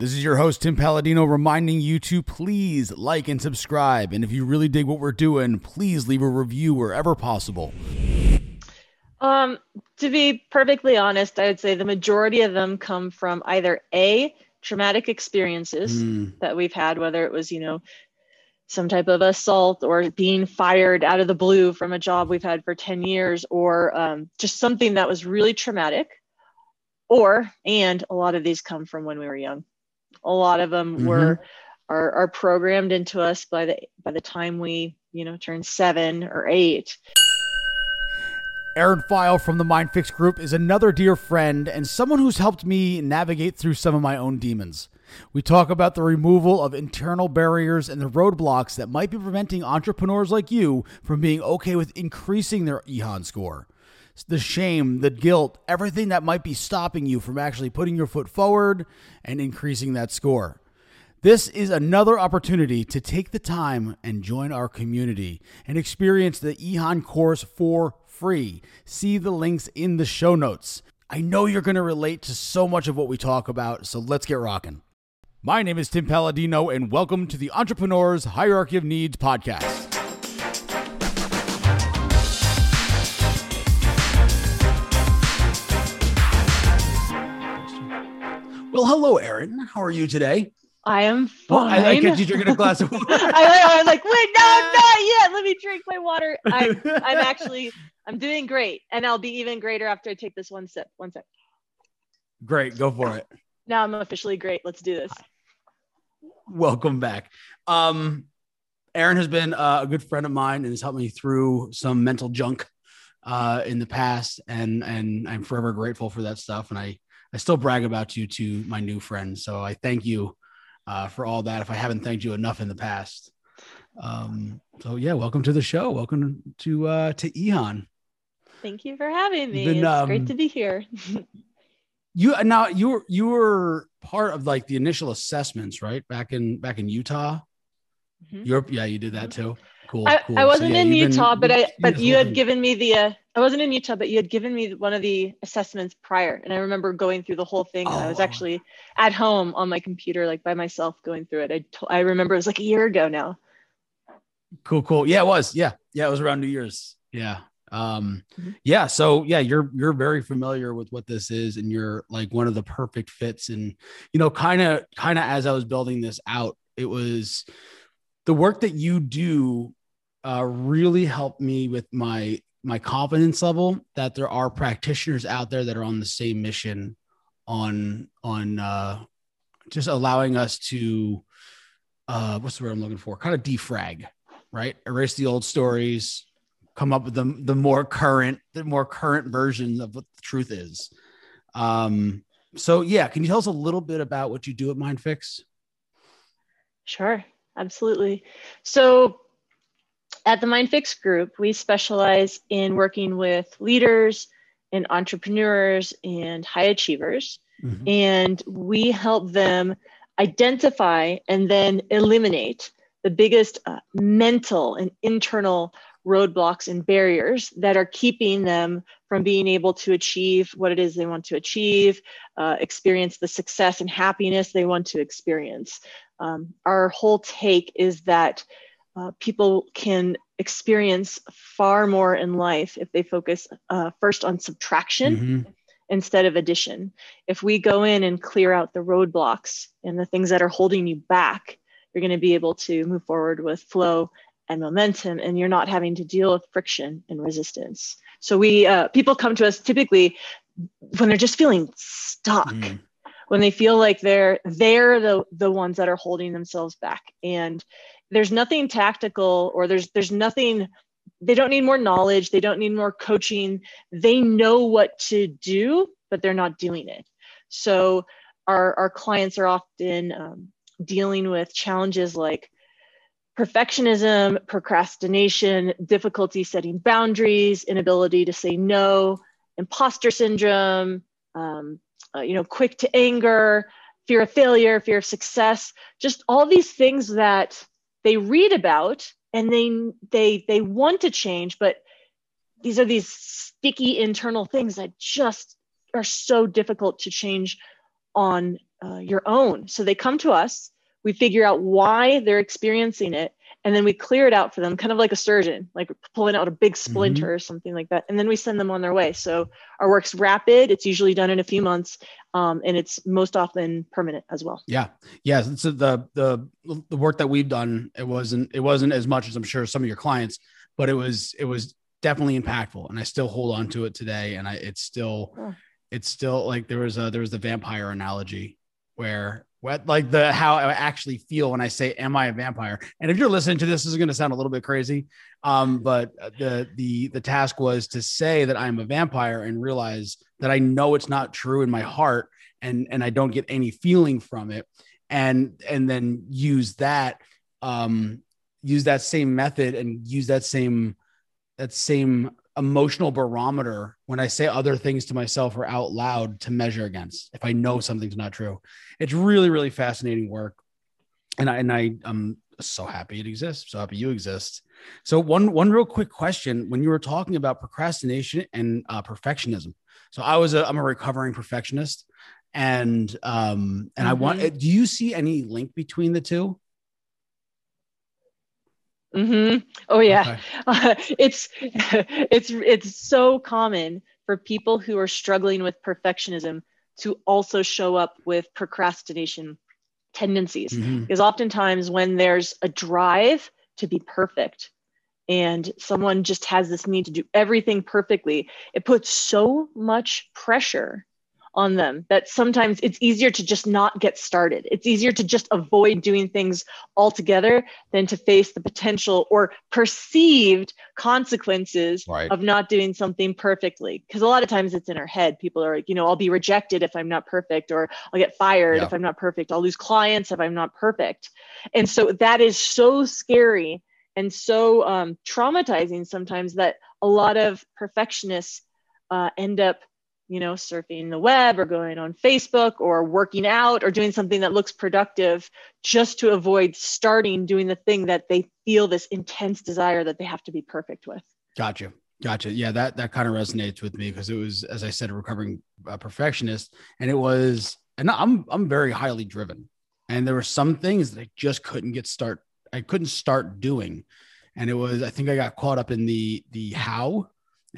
This is your host, Tim Palladino, reminding you to please like and subscribe. And if you really dig what we're doing, please leave a review wherever possible. Um, to be perfectly honest, I would say the majority of them come from either A, traumatic experiences mm. that we've had, whether it was, you know, some type of assault or being fired out of the blue from a job we've had for 10 years, or um, just something that was really traumatic. Or, and a lot of these come from when we were young. A lot of them mm-hmm. were are, are programmed into us by the by the time we you know turn seven or eight Erin Pheil from the MindFix Group is another dear friend and someone who's helped me navigate through some of my own demons. We talk about the removal of internal barriers and the roadblocks that might be preventing entrepreneurs like you from being okay with increasing their EHON score. The shame, the guilt, everything that might be stopping you from actually putting your foot forward and increasing that score. This is another opportunity to take the time and join our community and experience the EHON course for free. See the links in the show notes. I know you're going to relate to so much of what we talk about, so let's get rocking. My name is Tim Palladino, and welcome to the Entrepreneur's Hierarchy of Needs podcast. Well, hello, Erin. How are you today? I am fine. I, I catch you drinking a glass of water. I, I was like, wait, no, not yet. Let me drink my water. I, I'm actually I'm doing great, and I'll be even greater after I take this one sip. One sip. Great, go for it. Now I'm officially great. Let's do this. Welcome back. Um, Erin has been uh, a good friend of mine and has helped me through some mental junk uh, in the past, and and I'm forever grateful for that stuff. And I I still brag about you to my new friends, so I thank you uh, for all that. If I haven't thanked you enough in the past. Um, so yeah, welcome to the show. Welcome to uh, to EHON. Thank you for having me. Been, it's um, great to be here. you now you were you were part of like the initial assessments, right? Back in back in Utah. Mm-hmm. Europe, yeah, you did that too. Cool. I, cool. I wasn't so, yeah, in Utah, been, but I but you had given me the uh, I wasn't in Utah, but you had given me one of the assessments prior, and I remember going through the whole thing. Oh. I was oh. actually at home on my computer, like by myself, going through it. I t- I remember it was like a year ago now. Cool, cool. Yeah, it was. Yeah, yeah, it was around New Year's. Yeah, um mm-hmm. yeah so yeah you're you're very familiar with what this is and you're like one of the perfect fits and you know kind of kind of as i was building this out it was the work that you do uh really helped me with my my confidence level that there are practitioners out there that are on the same mission on on uh just allowing us to uh what's the word i'm looking for kind of defrag right erase the old stories come up with the the more current the more current version of what the truth is. Um, so yeah, can you tell us a little bit about what you do at MindFix? Sure, absolutely. So at the MindFix group, we specialize in working with leaders and entrepreneurs and high achievers. Mm-hmm. And we help them identify and then eliminate the biggest uh, mental and internal roadblocks and barriers that are keeping them from being able to achieve what it is they want to achieve, uh, experience the success and happiness they want to experience. Um, our whole take is that uh, people can experience far more in life if they focus uh, first on subtraction. Mm-hmm. Instead of addition. If we go in and clear out the roadblocks and the things that are holding you back, you're going to be able to move forward with flow and momentum and you're not having to deal with friction and resistance so we uh, people come to us typically when they're just feeling stuck mm. when they feel like they're they're the the ones that are holding themselves back and there's nothing tactical or there's there's nothing they don't need more knowledge they don't need more coaching. They know what to do but they're not doing it. So our our clients are often um, dealing with challenges like perfectionism, procrastination, difficulty setting boundaries, inability to say no, imposter syndrome, um, uh, you know, quick to anger, fear of failure, fear of success, just all these things that they read about and they they they want to change, but these are these sticky internal things that just are so difficult to change on uh, your own. So they come to us, we figure out why they're experiencing it, and then we clear it out for them, kind of like a surgeon, like pulling out a big mm-hmm. splinter mm-hmm. or something like that. And then we send them on their way. So our work's rapid. It's usually done in a few months, um, and it's most often permanent as well. Yeah, yeah. So the the the work that we've done, it wasn't it wasn't as much as I'm sure some of your clients, but it was it was definitely impactful, and I still hold on to it today. And I it's still it's still like there was a there was the vampire analogy where what like the how I actually feel when I say am I a vampire? And if you're listening to this, this is going to sound a little bit crazy. Um, but the the the task was to say that I'm a vampire and realize that I know it's not true in my heart and and I don't get any feeling from it. And and then use that um use that same method and use that same that same emotional barometer when I say other things to myself or out loud to measure against if I know something's not true. It's really, really fascinating work. And I and I am so happy it exists. So happy you exist. So one one real quick question when you were talking about procrastination and uh, perfectionism. So I was a I'm a recovering perfectionist and um and mm-hmm. I want mm-hmm. do you see any link between the two? Mm-hmm. Oh yeah, okay. it's it's it's so common for people who are struggling with perfectionism to also show up with procrastination tendencies mm-hmm. because oftentimes when there's a drive to be perfect and someone just has this need to do everything perfectly it puts so much pressure on them that sometimes it's easier to just not get started. It's easier to just avoid doing things altogether than to face the potential or perceived consequences right. of not doing something perfectly. Because a lot of times it's in our head. People are like, you know, I'll be rejected if I'm not perfect, or I'll get fired yeah. if I'm not perfect. I'll lose clients if I'm not perfect. And so that is so scary and so um, traumatizing sometimes that a lot of perfectionists uh, end up you know, surfing the web or going on Facebook or working out or doing something that looks productive just to avoid starting doing the thing that they feel this intense desire that they have to be perfect with. Gotcha. Gotcha. Yeah, that that kind of resonates with me because it was, as I said, a recovering uh, perfectionist, and it was, and I'm I'm very highly driven, and there were some things that I just couldn't get start, I couldn't start doing, and it was, I think I got caught up in the the how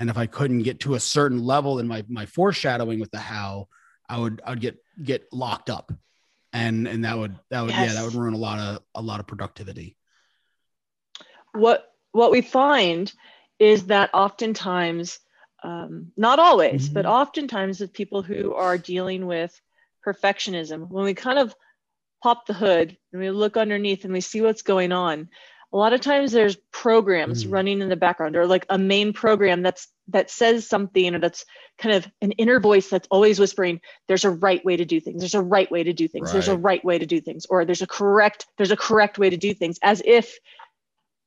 and if I couldn't get to a certain level in my my foreshadowing with the how, I would I'd get get locked up, and and that would that would yes. yeah that would ruin a lot of a lot of productivity. What what we find is that oftentimes, um, not always, mm-hmm. but oftentimes with people who are dealing with perfectionism, when we kind of pop the hood and we look underneath and we see what's going on, a lot of times there's programs mm. running in the background or like a main program that's that says something or that's kind of an inner voice that's always whispering there's a right way to do things there's a right way to do things right. there's a right way to do things or there's a correct there's a correct way to do things as if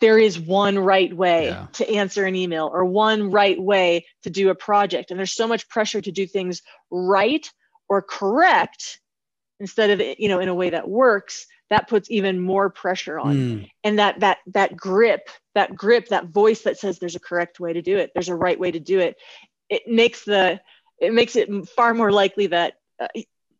there is one right way yeah. to answer an email or one right way to do a project and there's so much pressure to do things right or correct instead of you know in a way that works that puts even more pressure on mm. and that that that grip that grip that voice that says there's a correct way to do it there's a right way to do it it makes the it makes it far more likely that uh,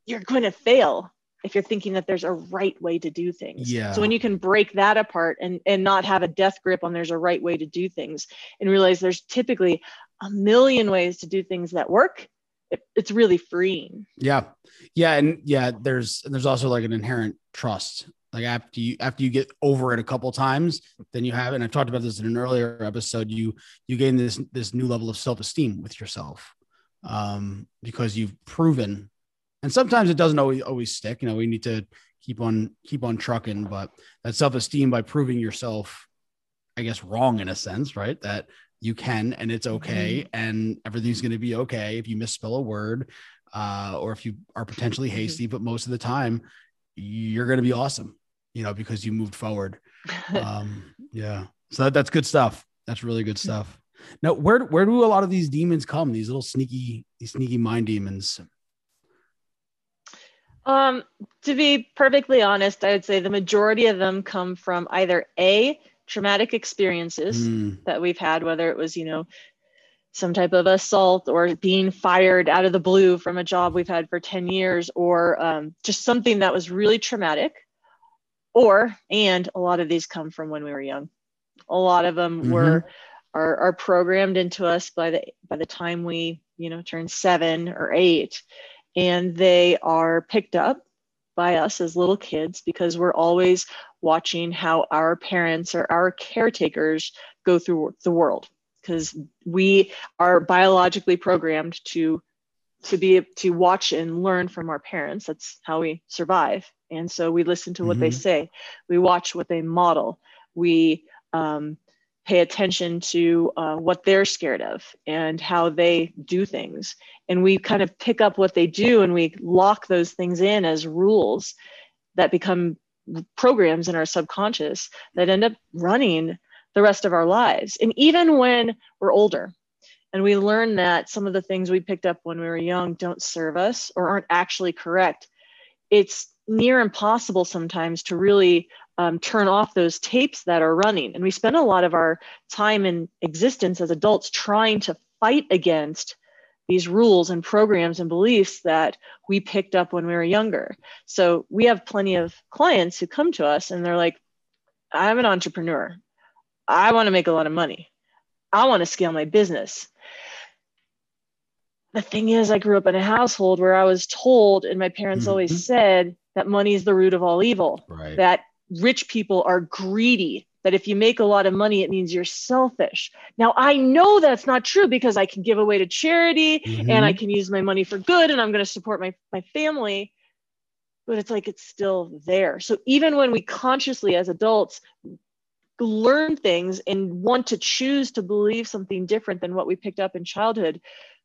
you're going to fail if you're thinking that there's a right way to do things. Yeah. So when you can break that apart and and not have a death grip on there's a right way to do things and realize there's typically a million ways to do things that work, it, it's really freeing. Yeah. Yeah, and yeah, there's there's also like an inherent trust. Like after you after you get over it a couple times, then you have, and I talked about this in an earlier episode. You you gain this this new level of self esteem with yourself um, because you've proven. And sometimes it doesn't always always stick. You know, we need to keep on keep on trucking, but that self esteem by proving yourself, I guess, wrong in a sense, right? That you can and it's okay mm-hmm. and everything's going to be okay if you misspell a word uh, or if you are potentially mm-hmm. hasty but most of the time you're going to be awesome, you know, because you moved forward. Um, yeah. So that, that's good stuff. That's really good stuff. Now, where, where do a lot of these demons come? These little sneaky, these sneaky mind demons. Um, to be perfectly honest, I would say the majority of them come from either a traumatic experiences mm. that we've had, whether it was, you know, some type of assault or being fired out of the blue from a job we've had for 10 years or um, just something that was really traumatic or and a lot of these come from when we were young a lot of them mm-hmm. were are, are programmed into us by the by the time we you know turn seven or eight and they are picked up by us as little kids because we're always watching how our parents or our caretakers go through the world. Because we are biologically programmed to to be to watch and learn from our parents. That's how we survive. And so we listen to what mm-hmm. they say. We watch what they model. We um, pay attention to uh, what they're scared of and how they do things and we kind of pick up what they do and we lock those things in as rules that become programs in our subconscious that end up running the rest of our lives. And even when we're older and we learn that some of the things we picked up when we were young don't serve us or aren't actually correct, it's near impossible sometimes to really um, turn off those tapes that are running. And we spend a lot of our time in existence as adults trying to fight against these rules and programs and beliefs that we picked up when we were younger. So we have plenty of clients who come to us and they're like, I'm an entrepreneur. I want to make a lot of money. I want to scale my business. The thing is, I grew up in a household where I was told, and my parents mm-hmm. always said, that money is the root of all evil. Right. That rich people are greedy. That if you make a lot of money, it means you're selfish. Now, I know that's not true because I can give away to charity mm-hmm. and I can use my money for good and I'm going to support my, my family. But it's like it's still there. So even when we consciously, as adults, learn things and want to choose to believe something different than what we picked up in childhood,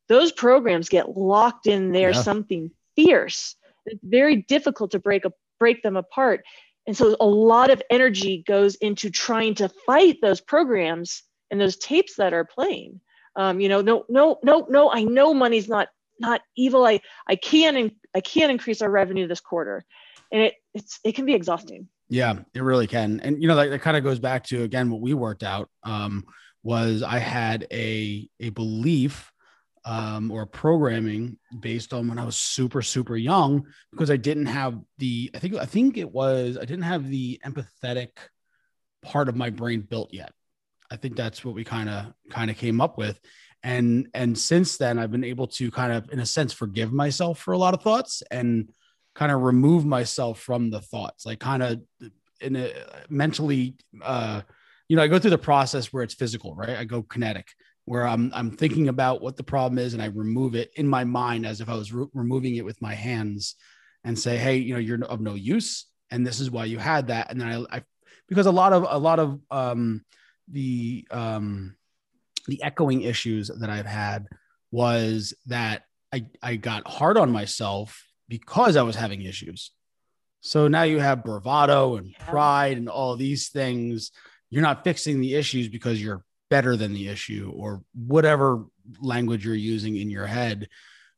those programs get locked in there yeah. something fierce. It's very difficult to break a, break them apart. And so a lot of energy goes into trying to fight those programs and those tapes that are playing. Um, you know, no, no, no, no. I know money's not not evil. I I can I can increase our revenue this quarter, and it it's it can be exhausting. Yeah, it really can. And you know, that, that kind of goes back to again what we worked out um, was I had a a belief um, or programming based on when I was super super young because I didn't have the I think I think it was I didn't have the empathetic part of my brain built yet. I think that's what we kind of kind of came up with. And and since then I've been able to kind of in a sense forgive myself for a lot of thoughts and kind of remove myself from the thoughts, like kind of in a mentally, uh, you know, I go through the process where it's physical, right? I go kinetic, where I'm I'm thinking about what the problem is, and I remove it in my mind as if I was re- removing it with my hands, and say, hey, you know, you're of no use, and this is why you had that. And then I, I because a lot of a lot of um, the um, the echoing issues that I've had was that I I got hard on myself because I was having issues. So now you have bravado and pride and all these things. You're not fixing the issues because you're better than the issue or whatever language you're using in your head.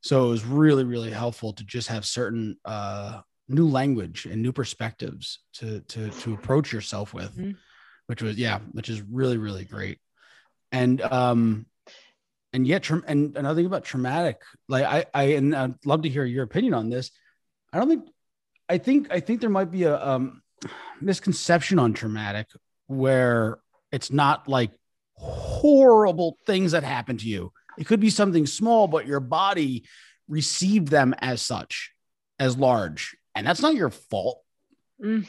So it was really, really helpful to just have certain uh, new language and new perspectives to to to approach yourself with, mm-hmm. which was yeah, which is really, really great. And um, and yet and another thing about traumatic like i i and i'd love to hear your opinion on this i don't think i think i think there might be a um, misconception on traumatic where it's not like horrible things that happen to you it could be something small but your body received them as such as large and that's not your fault mm.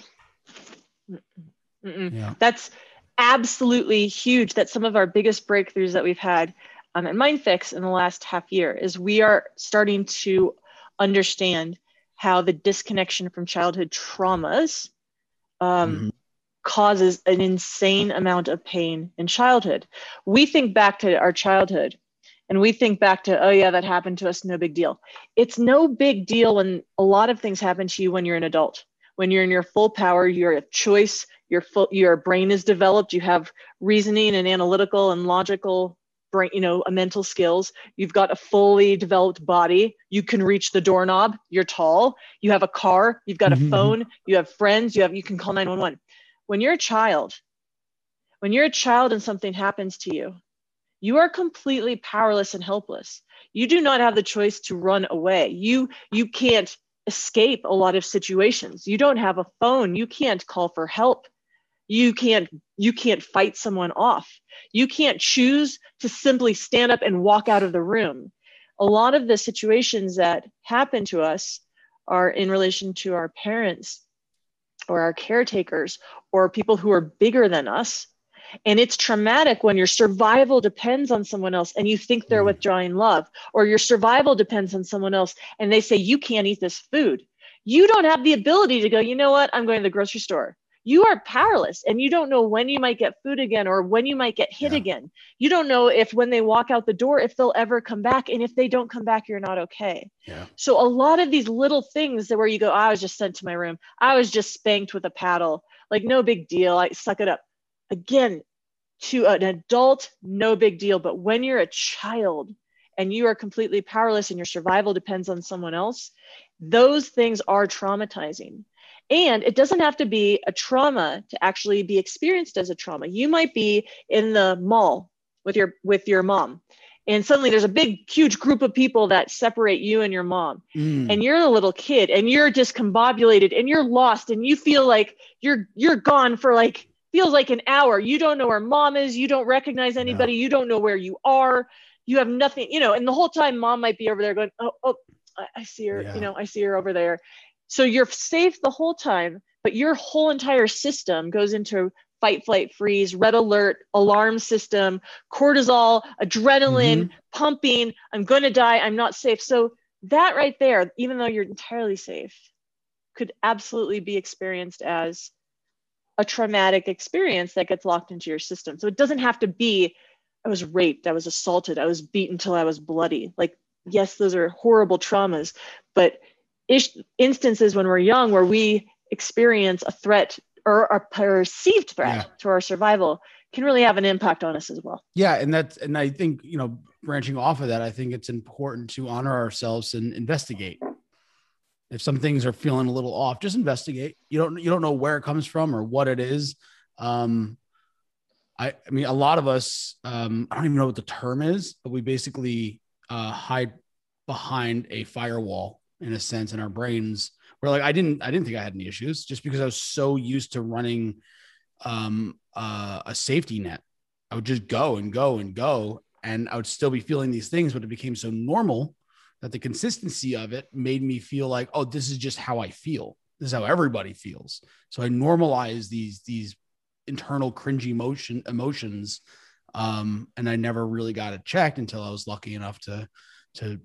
yeah. that's absolutely huge that's some of our biggest breakthroughs that we've had um, at MindFix in the last half year is we are starting to understand how the disconnection from childhood traumas um, mm-hmm. Causes an insane amount of pain in childhood. We think back to our childhood and we think back to, oh, yeah, that happened to us, no big deal. It's no big deal when a lot of things happen to you when you're an adult. When you're in your full power, you're a choice, your full, your brain is developed, you have reasoning and analytical and logical brain, you know, a mental skills. You've got a fully developed body. You can reach the doorknob. You're tall. You have a car. You've got mm-hmm. a phone. You have friends. You have. You can call 911. When you're a child, when you're a child and something happens to you, you are completely powerless and helpless. You do not have the choice to run away. You you can't escape a lot of situations. You don't have a phone. You can't call for help. You can't you can't fight someone off. You can't choose to simply stand up and walk out of the room. A lot of the situations that happen to us are in relation to our parents or our caretakers or people who are bigger than us and it's traumatic when your survival depends on someone else and you think they're mm. withdrawing love, or your survival depends on someone else and they say, you can't eat this food. You don't have the ability to go, you know what? I'm going to the grocery store. You are powerless and you don't know when you might get food again or when you might get hit yeah. again. You don't know if when they walk out the door, if they'll ever come back. And if they don't come back, you're not okay. Yeah. So a lot of these little things that where you go, oh, I was just sent to my room. I was just spanked with a paddle. Like, no big deal. I suck it up again to an adult no big deal but when you're a child and you are completely powerless and your survival depends on someone else those things are traumatizing and it doesn't have to be a trauma to actually be experienced as a trauma you might be in the mall with your with your mom and suddenly there's a big huge group of people that separate you and your mom mm. and you're a little kid and you're discombobulated and you're lost and you feel like you're you're gone for like feels like an hour. You don't know where mom is. You don't recognize anybody. You don't know where you are. You have nothing, you know, and the whole time mom might be over there going, oh, oh I, I see her, yeah. you know, I see her over there. So you're safe the whole time, but your whole entire system goes into fight, flight, freeze, red alert, alarm system, cortisol, adrenaline, mm-hmm. pumping. I'm going to die. I'm not safe. So that right there, even though you're entirely safe, could absolutely be experienced as a traumatic experience that gets locked into your system. So it doesn't have to be, I was raped, I was assaulted, I was beaten till I was bloody. Like, yes, those are horrible traumas, but ish, instances when we're young where we experience a threat or a perceived threat yeah. to our survival can really have an impact on us as well. Yeah, and that's and I think you know branching off of that, I think it's important to honor ourselves and investigate if some things are feeling a little off, just investigate. You don't you don't know where it comes from or what it is. Um, I, I mean, a lot of us, um, I don't even know what the term is, but we basically uh, hide behind a firewall in a sense in our brains. We're like, I didn't, I didn't think I had any issues just because I was so used to running um, uh, a safety net. I would just go and go and go, and I would still be feeling these things, but it became so normal that the consistency of it made me feel like, oh, this is just how I feel. This is how everybody feels. So I normalize these these internal cringy emotion emotions, um, and I never really got it checked until I was lucky enough to to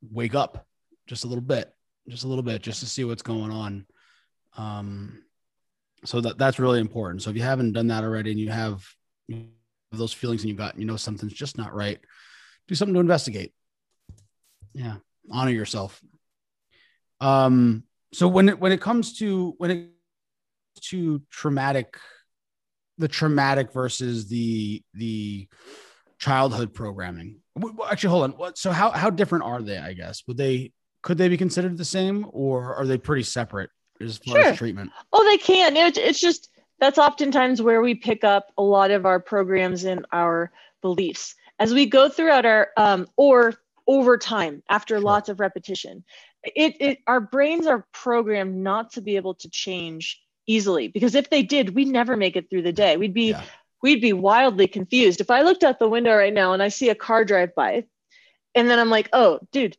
wake up just a little bit, just a little bit, just to see what's going on. Um, so that that's really important. So if you haven't done that already, and you have those feelings and you got you know something's just not right, do something to investigate yeah honor yourself um so when it when it comes to when it to traumatic the traumatic versus the the childhood programming actually hold on so how how different are they i guess would they could they be considered the same or are they pretty separate as far sure. as treatment oh they can it, it's just that's oftentimes where we pick up a lot of our programs and our beliefs as we go throughout our um, or over time after sure. lots of repetition. It, it our brains are programmed not to be able to change easily because if they did, we'd never make it through the day. We'd be yeah. we'd be wildly confused. If I looked out the window right now and I see a car drive by, and then I'm like, oh, dude,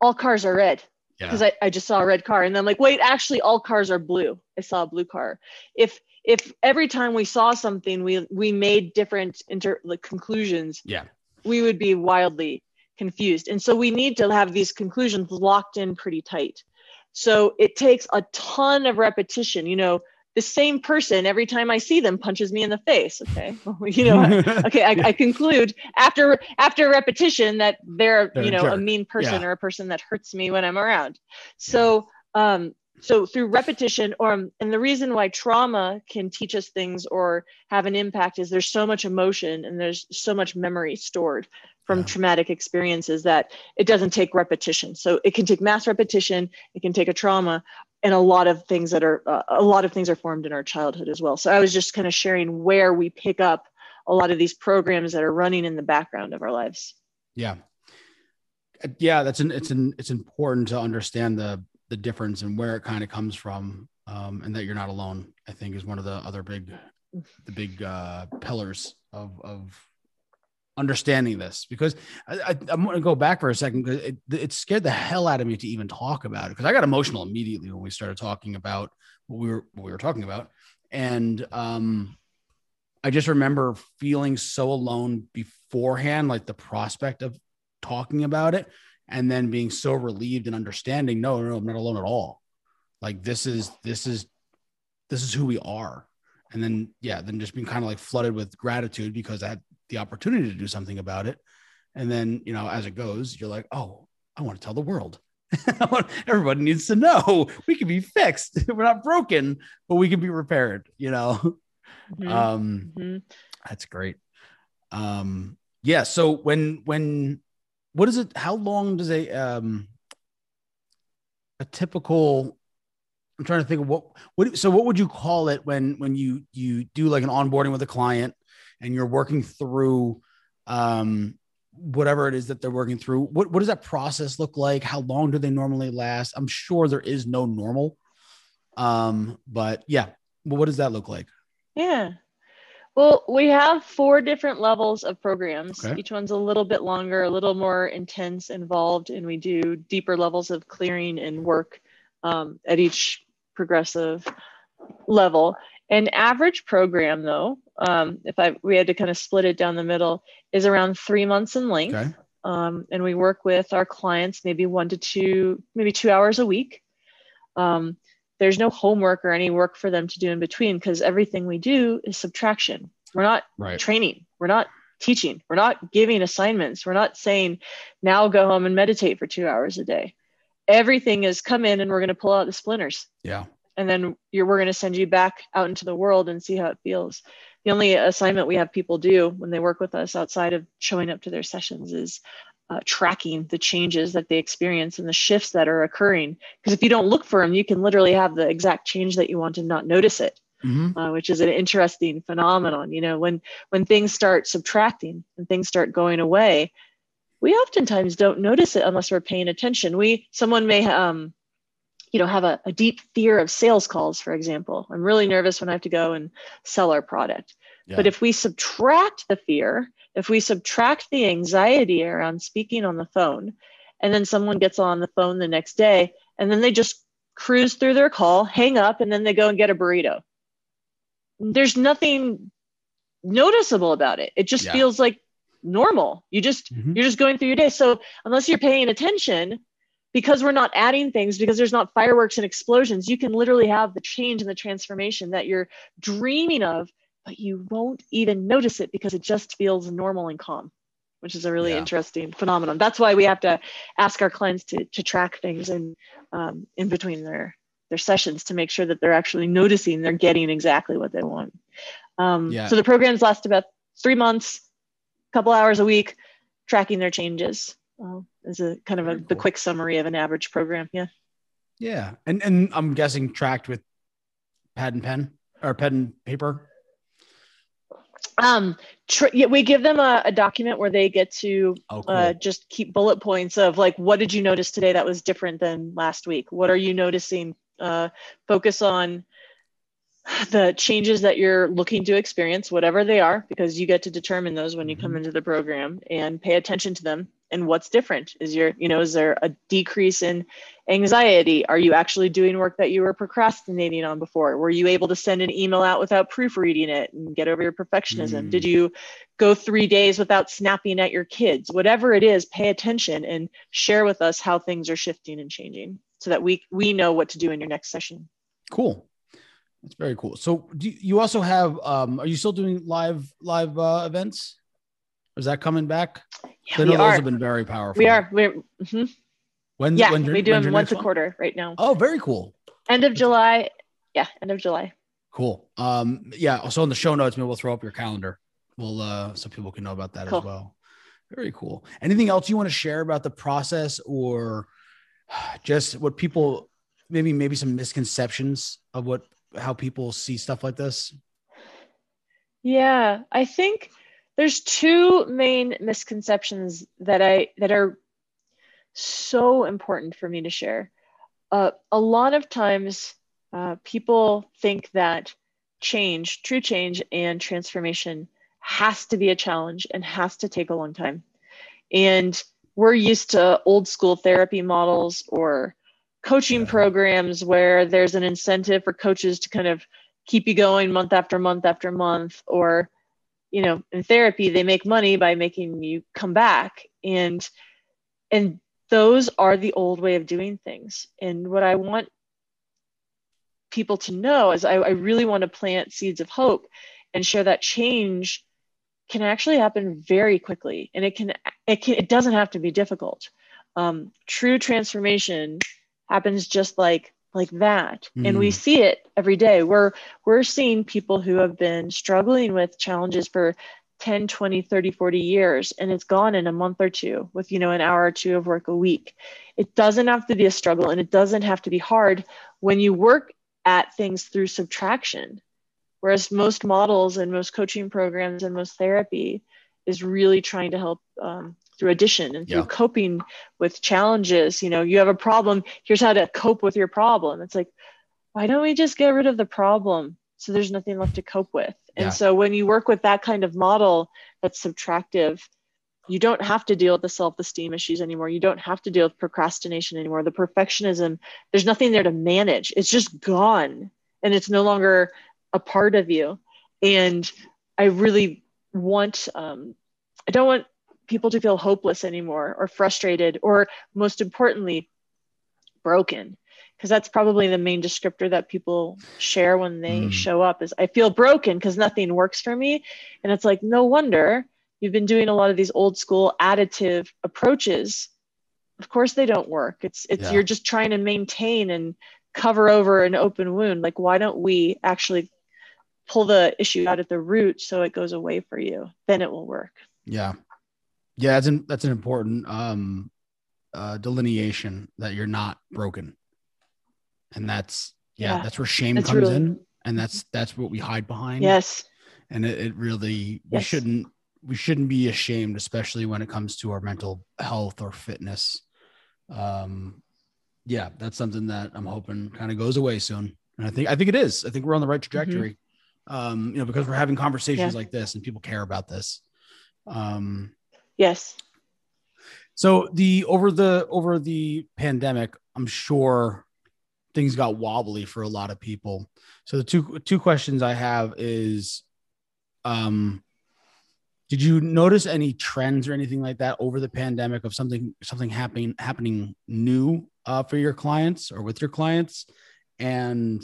all cars are red because yeah. I, I just saw a red car and then I'm like wait actually all cars are blue i saw a blue car if if every time we saw something we we made different inter like conclusions yeah we would be wildly confused. And so we need to have these conclusions locked in pretty tight. So it takes a ton of repetition. You know, the same person every time I see them punches me in the face. Okay, you know, okay, I, I, conclude after after repetition that they're, they're you know a, a mean person yeah. or a person that hurts me when I'm around. So um, so through repetition or um, and the reason why trauma can teach us things or have an impact is there's so much emotion and there's so much memory stored from yeah. traumatic experiences that it doesn't take repetition. So it can take mass repetition, it can take a trauma, and a lot of things that are uh, a lot of things are formed in our childhood as well. So I was just kind of sharing where we pick up a lot of these programs that are running in the background of our lives. Yeah. Yeah, that's an it's an it's important to understand the the difference and where it kind of comes from um, and that you're not alone i think is one of the other big the big uh, pillars of of understanding this because I, am going to go back for a second because it, it scared the hell out of me to even talk about it because I got emotional immediately when we started talking about what we were what we were talking about, and um, I just remember feeling so alone beforehand, like the prospect of talking about it, and then being so relieved and understanding. No, no, I'm not alone at all. Like this is this is this is who we are and then yeah then just being kind of like flooded with gratitude because i had the opportunity to do something about it. And then you know as it goes you're like oh i want to tell the world. Everybody needs to know we can be fixed. We're not broken but we can be repaired you know? Mm-hmm. um mm-hmm. that's great. Um yeah so when when what is it how long does a um a typical I'm trying to think of what what so what would you call it when when you you do like an onboarding with a client and you're working through um whatever it is that they're working through what what does that process look like? How long do they normally last? I'm sure there is no normal um but yeah well, what does that look like? Yeah. Well we have four different levels of programs. Okay. each one's a little bit longer a little more intense involved and we do deeper levels of clearing and work um, at each progressive level. An average program, though, um, if I we had to kind of split it down the middle, is around three months in length. Okay. Um, and we work with our clients maybe one to two, maybe two hours a week. Um, there's no homework or any work for them to do in between because everything we do is subtraction. We're not right. training. We're not teaching. We're not giving assignments. We're not saying now go home and meditate for two hours a day everything is come in and we're going to pull out the splinters. Yeah. And then you're, we're going to send you back out into the world and see how it feels. The only assignment we have people do when they work with us outside of showing up to their sessions is uh, tracking the changes that they experience and the shifts that are occurring. Because if you don't look for them, you can literally have the exact change that you want and not notice it. Mm-hmm. Uh, which is an interesting phenomenon. You know, when when things start subtracting and things start going away, we oftentimes don't notice it unless we're paying attention. We someone may um, you know have a, a deep fear of sales calls, for example. I'm really nervous when I have to go and sell our product. Yeah. But if we subtract the fear, if we subtract the anxiety around speaking on the phone, and then someone gets on the phone the next day, and then they just cruise through their call, hang up, and then they go and get a burrito. There's nothing noticeable about it. It just yeah. feels like normal. You just mm-hmm. you're just going through your day. So unless you're paying attention, because we're not adding things, because there's not fireworks and explosions, you can literally have the change and the transformation that you're dreaming of, but you won't even notice it because it just feels normal and calm, which is a really yeah. interesting phenomenon. That's why we have to ask our clients to to track things and um, in between their their sessions to make sure that they're actually noticing they're getting exactly what they want. Um, yeah. So the programs last about three months a couple hours a week tracking their changes uh, is a kind of a, cool. the quick summary of an average program. Yeah. Yeah. And, and I'm guessing tracked with pad and pen or pen and paper. Um, tr- yeah, we give them a, a, document where they get to oh, cool. uh, just keep bullet points of like, what did you notice today that was different than last week? What are you noticing? Uh, focus on the changes that you're looking to experience, whatever they are, because you get to determine those when you come mm-hmm. into the program and pay attention to them and what's different. Is your, you know, is there a decrease in anxiety? Are you actually doing work that you were procrastinating on before? Were you able to send an email out without proofreading it and get over your perfectionism? Mm. Did you go three days without snapping at your kids? Whatever it is, pay attention and share with us how things are shifting and changing so that we we know what to do in your next session. Cool. That's very cool. So do you also have um are you still doing live live uh, events? Is that coming back? Yeah, know those are. have been very powerful. We are. We're mm-hmm. when yeah, when we do them once a one? quarter right now. Oh, very cool. End of July. Yeah, end of July. Cool. Um, yeah. Also in the show notes, maybe we'll throw up your calendar. We'll uh so people can know about that cool. as well. Very cool. Anything else you want to share about the process or just what people maybe maybe some misconceptions of what how people see stuff like this? Yeah, I think there's two main misconceptions that I that are so important for me to share. Uh, a lot of times, uh, people think that change, true change, and transformation has to be a challenge and has to take a long time. And we're used to old school therapy models or coaching programs where there's an incentive for coaches to kind of keep you going month after month after month or you know in therapy they make money by making you come back. And and those are the old way of doing things. And what i want people to know is I, I really want to plant seeds of hope and share that change can actually happen very quickly. And it can it can it doesn't have to be difficult. Um, true transformation happens just like like that mm. and we hmm. see it every day we're we're seeing people who have been struggling with challenges for 10 20 30 40 years and it's gone in a month or two with you know an hour or two of work a week it doesn't have to be a struggle and it doesn't have to be hard when you work at things through subtraction Whereas most models and most coaching programs and most therapy is really trying to help um, through addition and through yeah. coping with challenges. You know, you have a problem, here's how to cope with your problem. It's like, why don't we just get rid of the problem so there's nothing left to cope with? And yeah. so when you work with that kind of model that's subtractive, you don't have to deal with the self-esteem issues anymore you don't have to deal with procrastination anymore the perfectionism there's nothing there to manage it's just gone and it's no longer a part of you and i really want um, i don't want people to feel hopeless anymore or frustrated or most importantly broken. Because that's probably the main descriptor that people share when they mm. show up is i feel broken because nothing works for me. And it's like no wonder you've been doing a lot of these old school additive approaches. Of course they don't work. It's it's yeah. you're just trying to maintain and cover over an open wound. Like why don't we actually pull the issue out at the root so it goes away for you? Then it will work. Yeah yeah that's an that's an important um uh delineation that you're not broken and that's yeah, yeah. that's where shame that's comes really, in and that's that's what we hide behind yes and it, it really yes. we shouldn't we shouldn't be ashamed especially when it comes to our mental health or fitness um yeah that's something that i'm hoping kind of goes away soon and i think i think it is i think we're on the right mm-hmm. trajectory mm-hmm um, you know, because we're having conversations yeah. like this and people care about this. Um, yes. So the over the over the pandemic, I'm sure things got wobbly for a lot of people. So the two two questions I have is, um, did you notice any trends or anything like that over the pandemic of something something happening happening new uh, for your clients or with your clients? And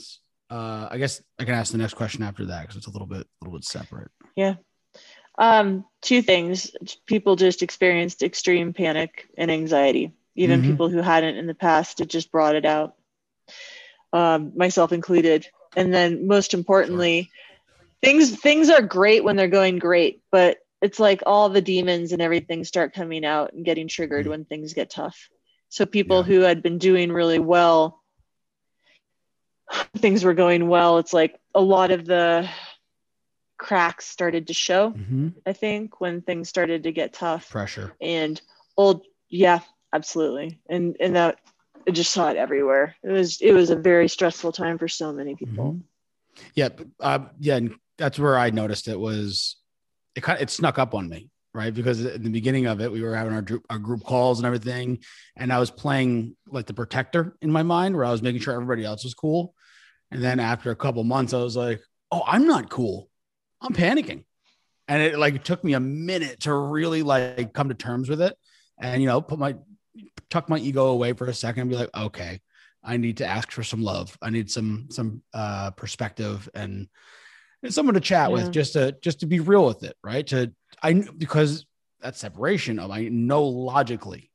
uh, I guess I can ask the next question after that because it's a little bit, a little bit separate. Yeah. Um, two things. People just experienced extreme panic and anxiety. Even mm-hmm. people who hadn't in the past, it just brought it out. Um, myself included. And then, most importantly, things things are great when they're going great, but it's like all the demons and everything start coming out and getting triggered mm-hmm. when things get tough. So people yeah. who had been doing really well things were going well, it's like a lot of the cracks started to show. Mm-hmm. I think when things started to get tough, pressure and old, yeah, absolutely, and and that I just saw it everywhere. It was it was a very stressful time for so many people. Mm-hmm. Yeah, uh, yeah, and that's where I noticed it was. It kind of it snuck up on me, right? Because in the beginning of it, we were having our group, our group calls and everything, and I was playing like the protector in my mind, where I was making sure everybody else was cool. And then after a couple months, I was like, "Oh, I'm not cool. I'm panicking," and it like it took me a minute to really like come to terms with it, and you know, put my tuck my ego away for a second and be like, "Okay, I need to ask for some love. I need some some uh, perspective and." and someone to chat yeah. with just to just to be real with it right to I because that separation of I know logically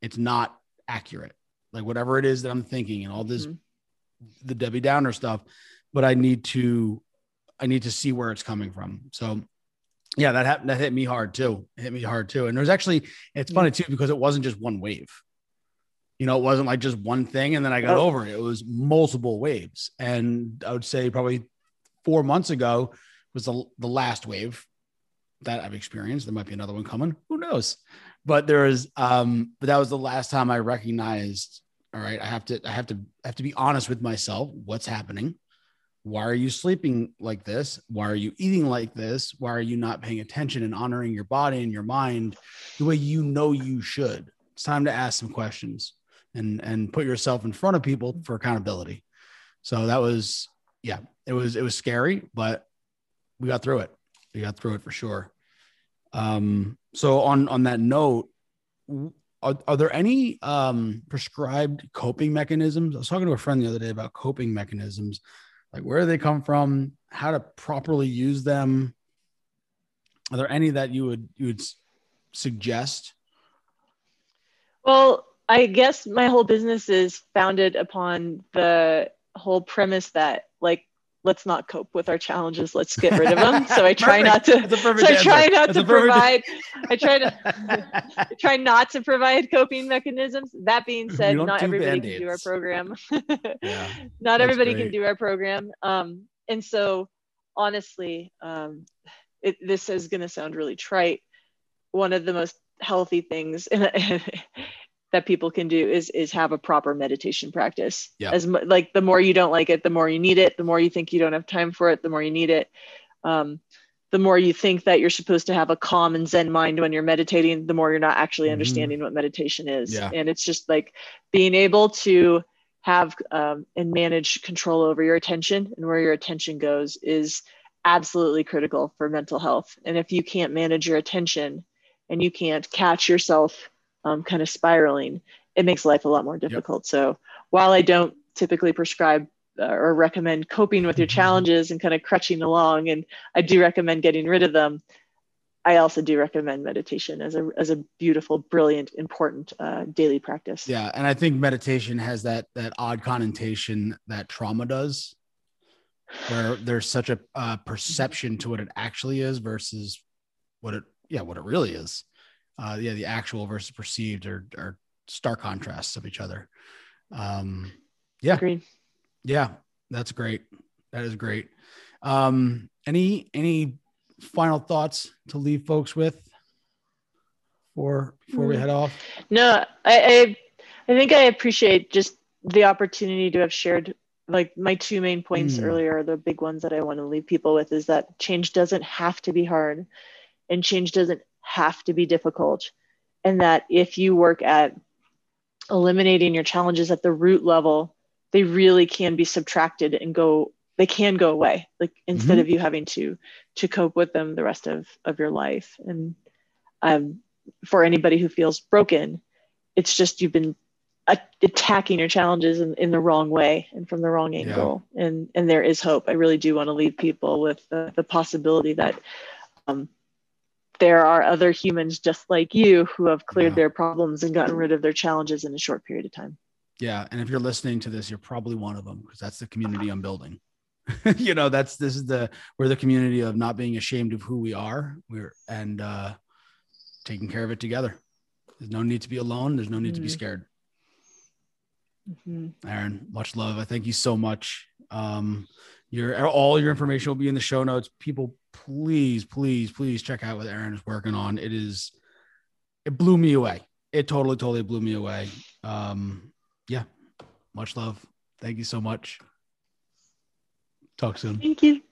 it's not accurate. Like whatever it is that I'm thinking and all this mm-hmm. the Debbie Downer stuff, but I need to I need to see where it's coming from. So yeah, that happened. That hit me hard too. It hit me hard too. And there's actually it's funny too because it wasn't just one wave. You know, it wasn't like just one thing and then I got oh. over it. It was multiple waves. And I would say probably four months ago, was the the last wave that I've experienced. There might be another one coming. Who knows? But there is um, but that was the last time I recognized, all right, I have to I have to I have to be honest with myself. What's happening? Why are you sleeping like this? Why are you eating like this? Why are you not paying attention and honoring your body and your mind the way you know you should? It's time to ask some questions and and put yourself in front of people for accountability. So that was yeah, it was it was scary, but we got through it. We got through it for sure. Um, so on on that note, are, are there any um, prescribed coping mechanisms? I was talking to a friend the other day about coping mechanisms, like where do they come from, how to properly use them. Are there any that you would you would suggest? Well, I guess my whole business is founded upon the whole premise that like let's not cope with our challenges let's get rid of them. So i try not to so i try not That's to provide i try to I try not to provide coping mechanisms. That being said not everybody Band-Aids. can do our program. Yeah, not everybody great. can do our program. Um, and so honestly um, it, this is going to sound really trite. One of the most healthy things that people can do is is have a proper meditation practice yeah. as like the more you don't like it the more you need it the more you think you don't have time for it the more you need it um, the more you think that you're supposed to have a calm and zen mind when you're meditating the more you're not actually mm-hmm. understanding what meditation is yeah. and it's just like being able to have um, and manage control over your attention and where your attention goes is absolutely critical for mental health and if you can't manage your attention and you can't catch yourself um, kind of spiraling, it makes life a lot more difficult. Yep. So while I don't typically prescribe uh, or recommend coping with your mm-hmm. challenges and kind of crutching along, and I do recommend getting rid of them, I also do recommend meditation as a as a beautiful, brilliant, important uh, daily practice. Yeah, and I think meditation has that that odd connotation that trauma does, where there's such a uh, perception to what it actually is versus what it yeah what it really is uh, yeah, the actual versus perceived are, are stark contrasts of each other. Um, yeah. Agreed. Yeah, that's great. That is great. Um, any, any final thoughts to leave folks with for, before we hmm. head off? No, I, I, I think I appreciate just the opportunity to have shared like my two main points mm. earlier, the big ones that I want to leave people with is that change doesn't have to be hard and change doesn't have to be difficult. And that if you work at eliminating your challenges at the root level, they really can be subtracted and go they can go away like instead mm-hmm. of you having to to cope with them the rest of of your life and um, for anybody who feels broken it's just you've been attacking your challenges in, in the wrong way and from the wrong angle yeah. and and there is hope i really do want to leave people with the, the possibility that um, there are other humans just like you who have cleared yeah. their problems and gotten rid of their challenges in a short period of time. Yeah. And if you're listening to this, you're probably one of them because that's the community I'm building. you know, that's this is the we're the community of not being ashamed of who we are. We're and uh taking care of it together. There's no need to be alone. There's no need mm-hmm. to be mm-hmm. scared. Mm-hmm. Erin, much love. I thank you so much. Um, your all your information will be in the show notes. People, please, please, please check out what Erin is working on. It is, it blew me away. It totally, totally blew me away. Um, yeah, much love. Thank you so much. Talk soon. Thank you.